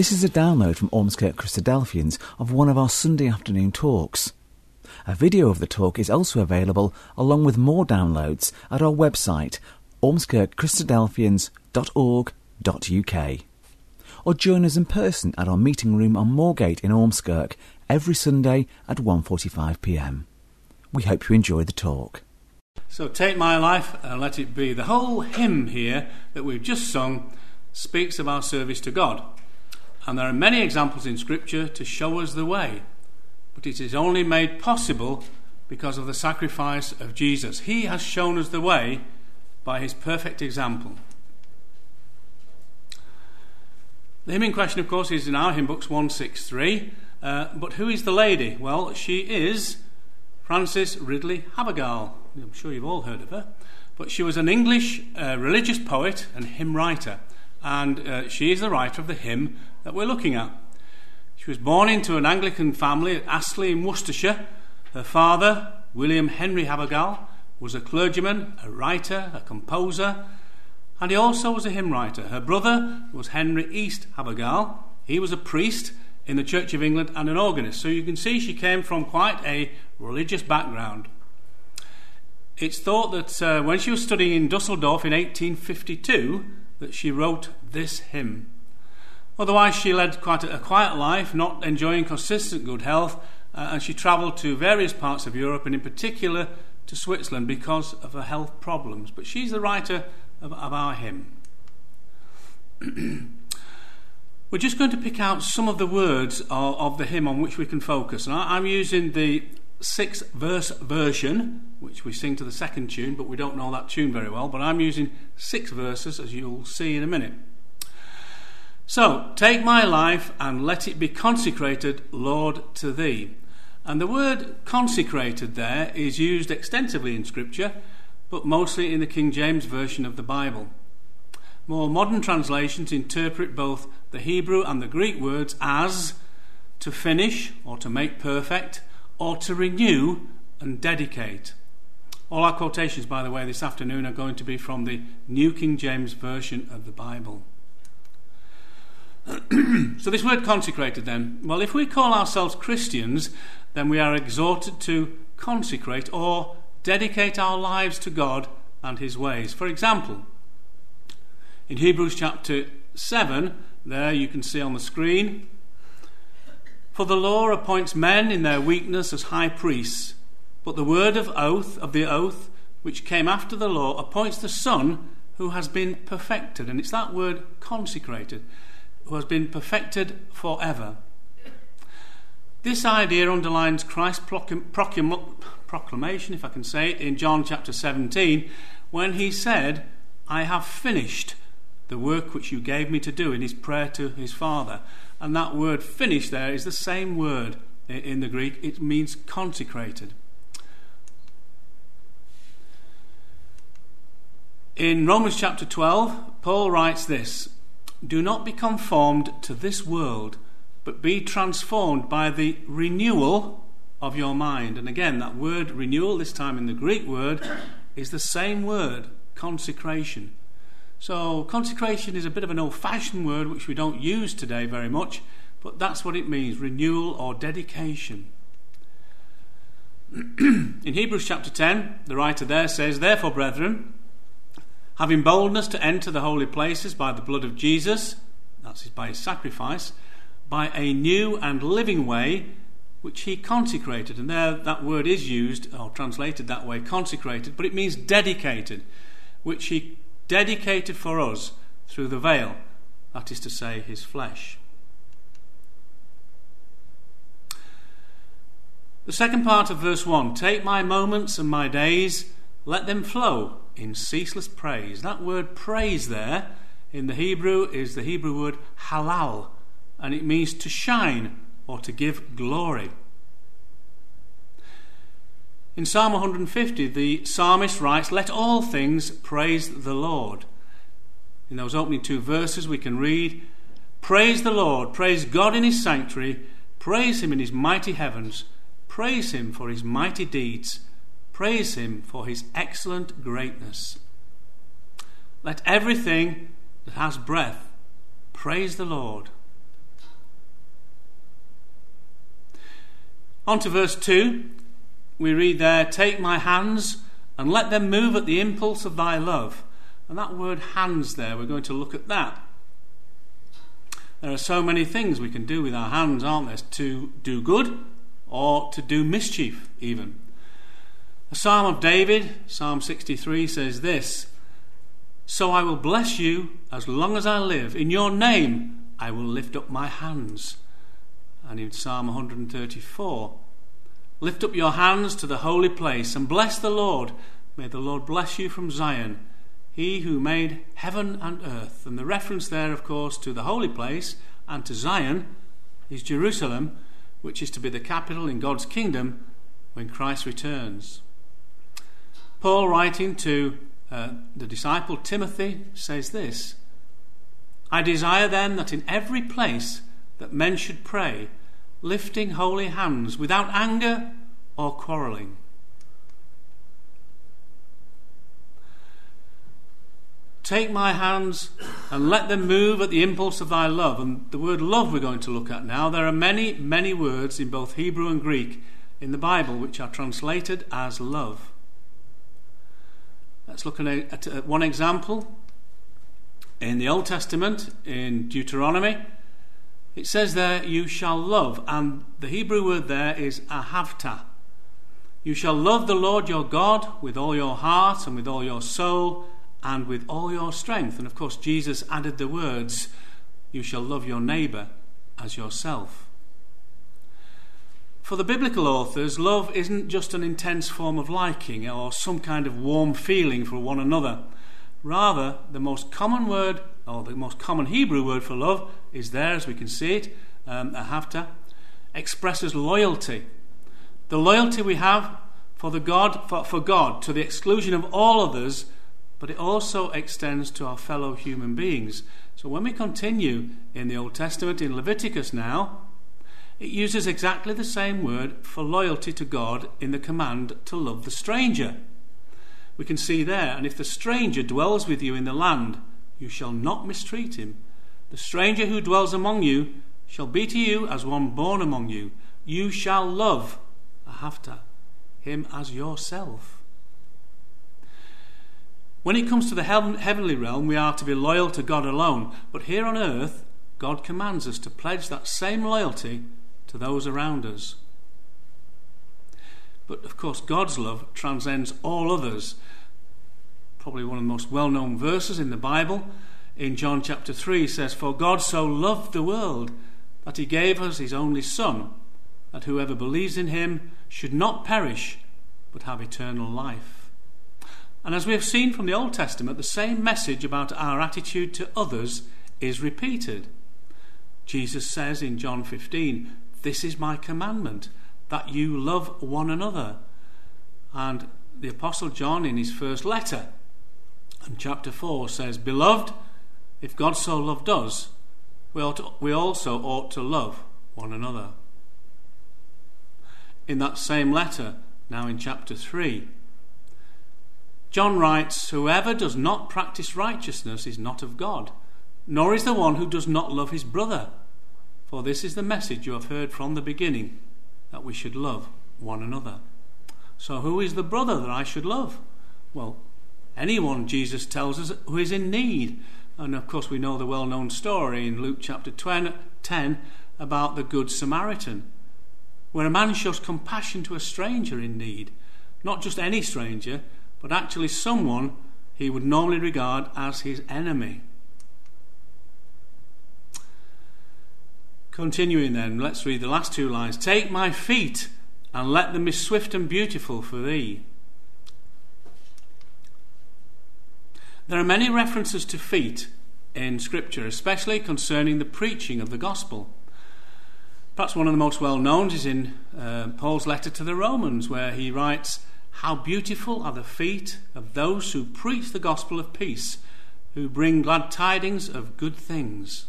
This is a download from Ormskirk Christadelphians of one of our Sunday afternoon talks. A video of the talk is also available, along with more downloads, at our website, ormskirkchristadelphians.org.uk. Or join us in person at our meeting room on Moorgate in Ormskirk every Sunday at 1.45pm. We hope you enjoy the talk. So take my life and let it be. The whole hymn here that we've just sung speaks of our service to God. And there are many examples in Scripture to show us the way. But it is only made possible because of the sacrifice of Jesus. He has shown us the way by his perfect example. The hymn in question, of course, is in our hymn books 163. Uh, but who is the lady? Well, she is Frances Ridley Havergal. I'm sure you've all heard of her. But she was an English uh, religious poet and hymn writer. And uh, she is the writer of the hymn that we're looking at. She was born into an Anglican family at Astley in Worcestershire. Her father, William Henry Havergal, was a clergyman, a writer, a composer, and he also was a hymn writer. Her brother was Henry East Havergal. He was a priest in the Church of England and an organist. So you can see she came from quite a religious background. It's thought that uh, when she was studying in Dusseldorf in 1852 that she wrote this hymn. Otherwise, she led quite a, a quiet life, not enjoying consistent good health, uh, and she travelled to various parts of Europe, and in particular to Switzerland because of her health problems. But she's the writer of, of our hymn. We're just going to pick out some of the words of, of the hymn on which we can focus. And I, I'm using the six verse version, which we sing to the second tune, but we don't know that tune very well. But I'm using six verses, as you'll see in a minute. So, take my life and let it be consecrated, Lord, to thee. And the word consecrated there is used extensively in Scripture, but mostly in the King James Version of the Bible. More modern translations interpret both the Hebrew and the Greek words as to finish or to make perfect or to renew and dedicate. All our quotations, by the way, this afternoon are going to be from the New King James Version of the Bible. so, this word consecrated then, well, if we call ourselves Christians, then we are exhorted to consecrate or dedicate our lives to God and His ways. For example, in Hebrews chapter 7, there you can see on the screen, for the law appoints men in their weakness as high priests, but the word of oath of the oath which came after the law appoints the Son who has been perfected, and it's that word consecrated who has been perfected forever. This idea underlines Christ's proclamation, if I can say it, in John chapter 17, when he said, I have finished the work which you gave me to do in his prayer to his Father. And that word finished there is the same word in the Greek, it means consecrated. In Romans chapter 12, Paul writes this do not be conformed to this world, but be transformed by the renewal of your mind. And again, that word renewal, this time in the Greek word, is the same word, consecration. So, consecration is a bit of an old fashioned word which we don't use today very much, but that's what it means renewal or dedication. in Hebrews chapter 10, the writer there says, Therefore, brethren, having boldness to enter the holy places by the blood of Jesus, that's by his sacrifice, by a new and living way which he consecrated. And there that word is used, or translated that way, consecrated, but it means dedicated, which he dedicated for us through the veil, that is to say, his flesh. The second part of verse 1 Take my moments and my days, let them flow in ceaseless praise. That word praise there in the Hebrew is the Hebrew word halal, and it means to shine or to give glory. In Psalm 150, the psalmist writes, Let all things praise the Lord. In those opening two verses, we can read, Praise the Lord, praise God in his sanctuary, praise him in his mighty heavens, praise him for his mighty deeds, praise him for his excellent greatness. Let everything that has breath praise the Lord. On to verse 2 we read there, Take my hands and let them move at the impulse of thy love. And that word hands there, we're going to look at that. There are so many things we can do with our hands, aren't there? To do good or to do mischief, even. The Psalm of David, Psalm 63, says this So I will bless you as long as I live. In your name I will lift up my hands. And in Psalm 134, Lift up your hands to the holy place and bless the Lord. May the Lord bless you from Zion, he who made heaven and earth. And the reference there, of course, to the holy place and to Zion is Jerusalem, which is to be the capital in God's kingdom when Christ returns. Paul, writing to uh, the disciple Timothy, says this I desire then that in every place that men should pray lifting holy hands without anger or quarrelling. Take my hands and let them move at the impulse of thy love. And the word love we're going to look at now. There are many, many words in both Hebrew and Greek in the Bible which are translated as love. Let's look at, one example. In the Old Testament, in Deuteronomy, it says there, you shall love, and the Hebrew word there is ahavta. You shall love the Lord your God with all your heart and with all your soul and with all your strength. And of course, Jesus added the words, You shall love your neighbour as yourself. For the biblical authors, love isn't just an intense form of liking or some kind of warm feeling for one another. Rather, the most common word, or the most common Hebrew word for love, is there as we can see it, um, ahavta, expresses loyalty. The loyalty we have for, the God, for, for God to the exclusion of all others, but it also extends to our fellow human beings. So when we continue in the Old Testament, in Leviticus now, it uses exactly the same word for loyalty to God in the command to love the stranger. We can see there, and if the stranger dwells with you in the land, you shall not mistreat him the stranger who dwells among you shall be to you as one born among you. You shall love, ahavta, him as yourself. When it comes to the heavenly realm, we are to be loyal to God alone. But here on earth, God commands us to pledge that same loyalty to those around us. But of course, God's love transcends all others. Probably one of the most well known verses in the Bible in John chapter 3 says, For God so loved the world that he gave us his only Son, that whoever believes in him should not perish, but have eternal life. And as we have seen from the Old Testament, the same message about our attitude to others is repeated. Jesus says in John 15, This is my commandment, that you love one another. And the Apostle John, in his first letter, in chapter 4, says, Beloved, if God so loved us, we, to, we also ought to love one another. In that same letter, now in chapter 3, John writes, Whoever does not practice righteousness is not of God, nor is the one who does not love his brother. For this is the message you have heard from the beginning, that we should love one another. So, who is the brother that I should love? Well, anyone, Jesus tells us, who is in need and of course, we know the well known story in Luke chapter 10 about the Good Samaritan, where a man shows compassion to a stranger in need. Not just any stranger, but actually someone he would normally regard as his enemy. Continuing then, let's read the last two lines. Take my feet and let them be swift and beautiful for thee. There are many references to feet in Scripture, especially concerning the preaching of the gospel. Perhaps one of the most well known is in uh, Paul's letter to the Romans, where he writes, How beautiful are the feet of those who preach the gospel of peace, who bring glad tidings of good things.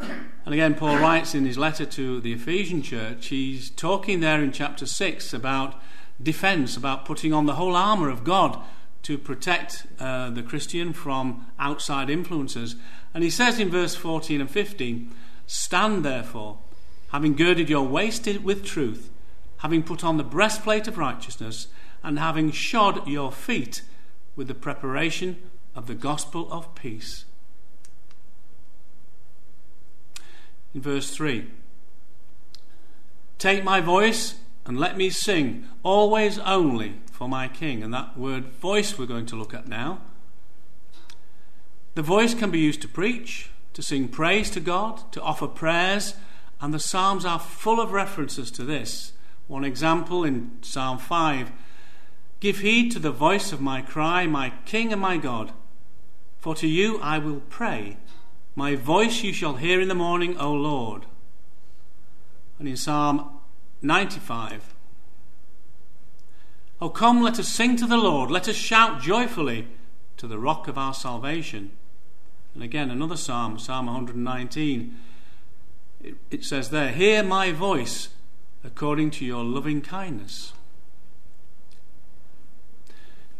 And again, Paul writes in his letter to the Ephesian church, he's talking there in chapter 6 about defense, about putting on the whole armour of God to protect uh, the Christian from outside influences. And he says in verse 14 and 15, Stand therefore, having girded your waist with truth, having put on the breastplate of righteousness, and having shod your feet with the preparation of the gospel of peace. In verse 3 Take my voice and let me sing, always only for my King. And that word voice we're going to look at now. The voice can be used to preach, to sing praise to God, to offer prayers, and the Psalms are full of references to this. One example in Psalm 5 Give heed to the voice of my cry, my King and my God. For to you I will pray. My voice you shall hear in the morning, O Lord. And in Psalm 95 Oh, come, let us sing to the Lord. Let us shout joyfully to the rock of our salvation. And again, another psalm, Psalm 119. It, it says there, Hear my voice according to your loving kindness.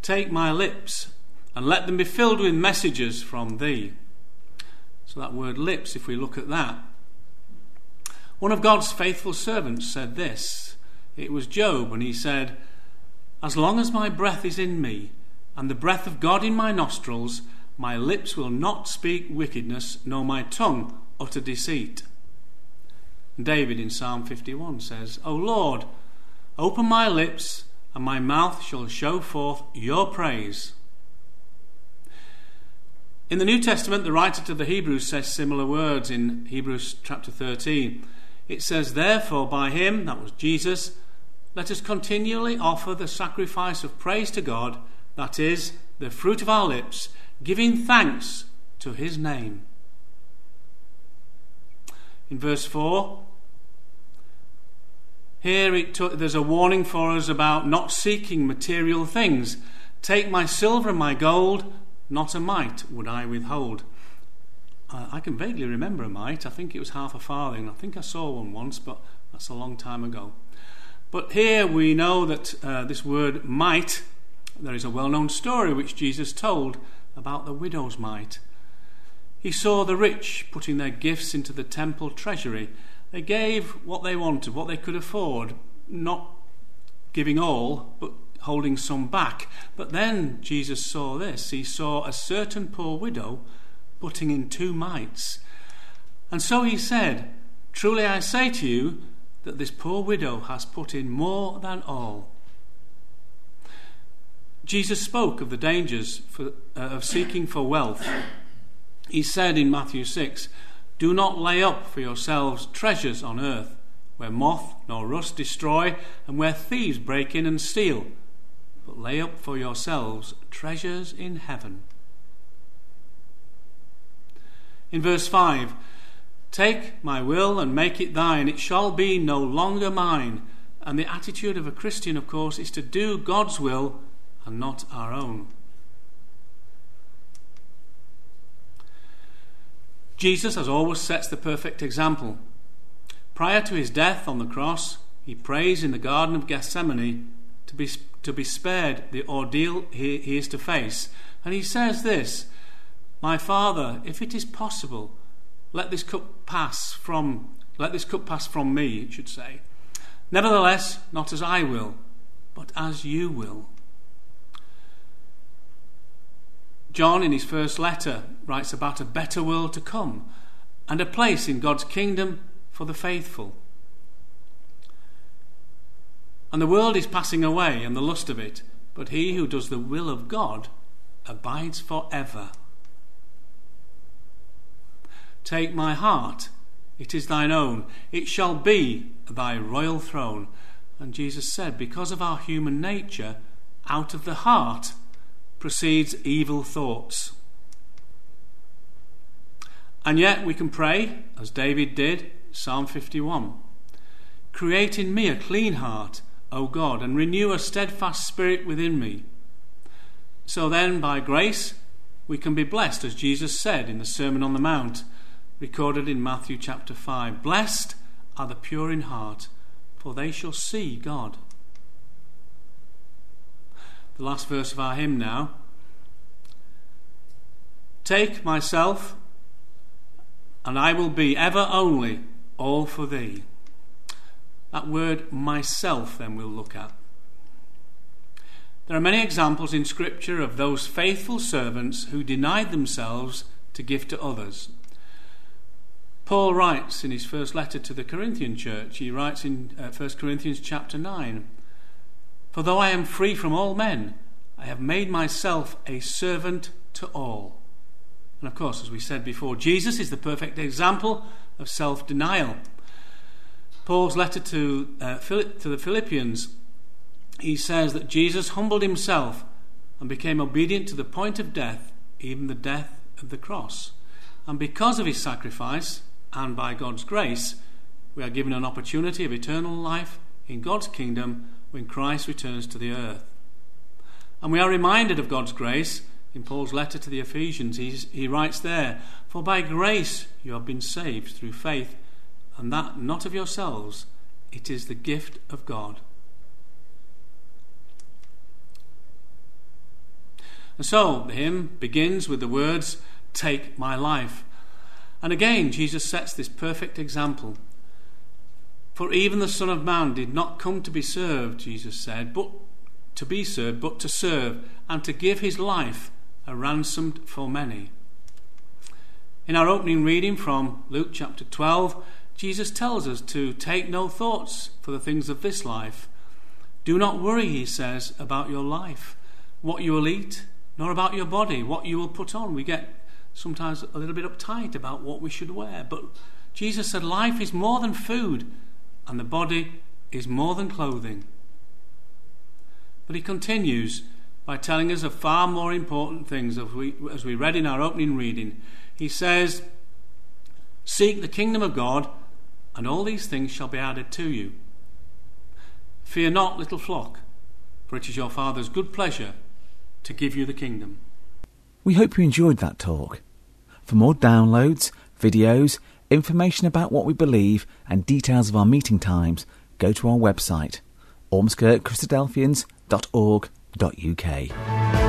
Take my lips and let them be filled with messages from thee. So, that word lips, if we look at that, one of God's faithful servants said this. It was Job, and he said, As long as my breath is in me, and the breath of God in my nostrils, my lips will not speak wickedness, nor my tongue utter deceit. David in Psalm 51 says, O Lord, open my lips, and my mouth shall show forth your praise. In the New Testament, the writer to the Hebrews says similar words in Hebrews chapter 13. It says, Therefore, by him, that was Jesus, let us continually offer the sacrifice of praise to God, that is, the fruit of our lips, giving thanks to his name. In verse 4, here it there's a warning for us about not seeking material things. Take my silver and my gold, not a mite would I withhold. Uh, I can vaguely remember a mite. I think it was half a farthing. I think I saw one once, but that's a long time ago. But here we know that uh, this word mite, there is a well known story which Jesus told about the widow's mite. He saw the rich putting their gifts into the temple treasury. They gave what they wanted, what they could afford, not giving all, but holding some back. But then Jesus saw this. He saw a certain poor widow putting in two mites. And so he said, Truly I say to you that this poor widow has put in more than all. Jesus spoke of the dangers for, uh, of seeking for wealth. He said in Matthew 6, Do not lay up for yourselves treasures on earth, where moth nor rust destroy, and where thieves break in and steal, but lay up for yourselves treasures in heaven. In verse 5, Take my will and make it thine, it shall be no longer mine. And the attitude of a Christian, of course, is to do God's will and not our own. Jesus, as always, sets the perfect example. Prior to his death on the cross, he prays in the Garden of Gethsemane to be, to be spared the ordeal he, he is to face. And he says this My Father, if it is possible, let this cup pass from let this cup pass from me, it should say. Nevertheless, not as I will, but as you will. John, in his first letter, writes about a better world to come and a place in God's kingdom for the faithful. And the world is passing away and the lust of it, but he who does the will of God abides forever. Take my heart, it is thine own, it shall be thy royal throne. And Jesus said, Because of our human nature, out of the heart proceeds evil thoughts. And yet we can pray, as David did, Psalm 51 Create in me a clean heart, O God, and renew a steadfast spirit within me. So then, by grace, we can be blessed, as Jesus said in the Sermon on the Mount, recorded in Matthew chapter 5. Blessed are the pure in heart, for they shall see God the last verse of our hymn now. Take myself, and I will be ever only all for thee. That word myself, then, we'll look at. There are many examples in Scripture of those faithful servants who denied themselves to give to others. Paul writes in his first letter to the Corinthian church, he writes in uh, 1 Corinthians chapter 9 For though I am free from all men, I have made myself a servant to all. And of course, as we said before, Jesus is the perfect example of self denial. Paul's letter to, uh, to the Philippians, he says that Jesus humbled himself and became obedient to the point of death, even the death of the cross. And because of his sacrifice, and by God's grace, we are given an opportunity of eternal life in God's kingdom when Christ returns to the earth. And we are reminded of God's grace in Paul's letter to the Ephesians. He's, he writes there, For by grace you have been saved through faith, and that not of yourselves, it is the gift of God. And so the hymn begins with the words, Take my life. And again, Jesus sets this perfect example. For even the Son of Man did not come to be served, Jesus said, but to be served, but to serve, and to give his life a ransom for many. In our opening reading from Luke chapter 12, Jesus tells us to take no thoughts for the things of this life. Do not worry, he says, about your life, what you will eat, nor about your body, what you will put on. We get sometimes a little bit uptight about what we should wear, but Jesus said life is more than food, and the body is more than clothing. But he continues by telling us of far more important things, as we, as we read in our opening reading. He says, Seek the kingdom of God, and all these things shall be added to you. Fear not, little flock, for it is your Father's good pleasure to give you the kingdom. We hope you enjoyed that talk. For more downloads, videos, information about what we believe, and details of our meeting times, go to our website, ormskirkchristadelphians.org.uk.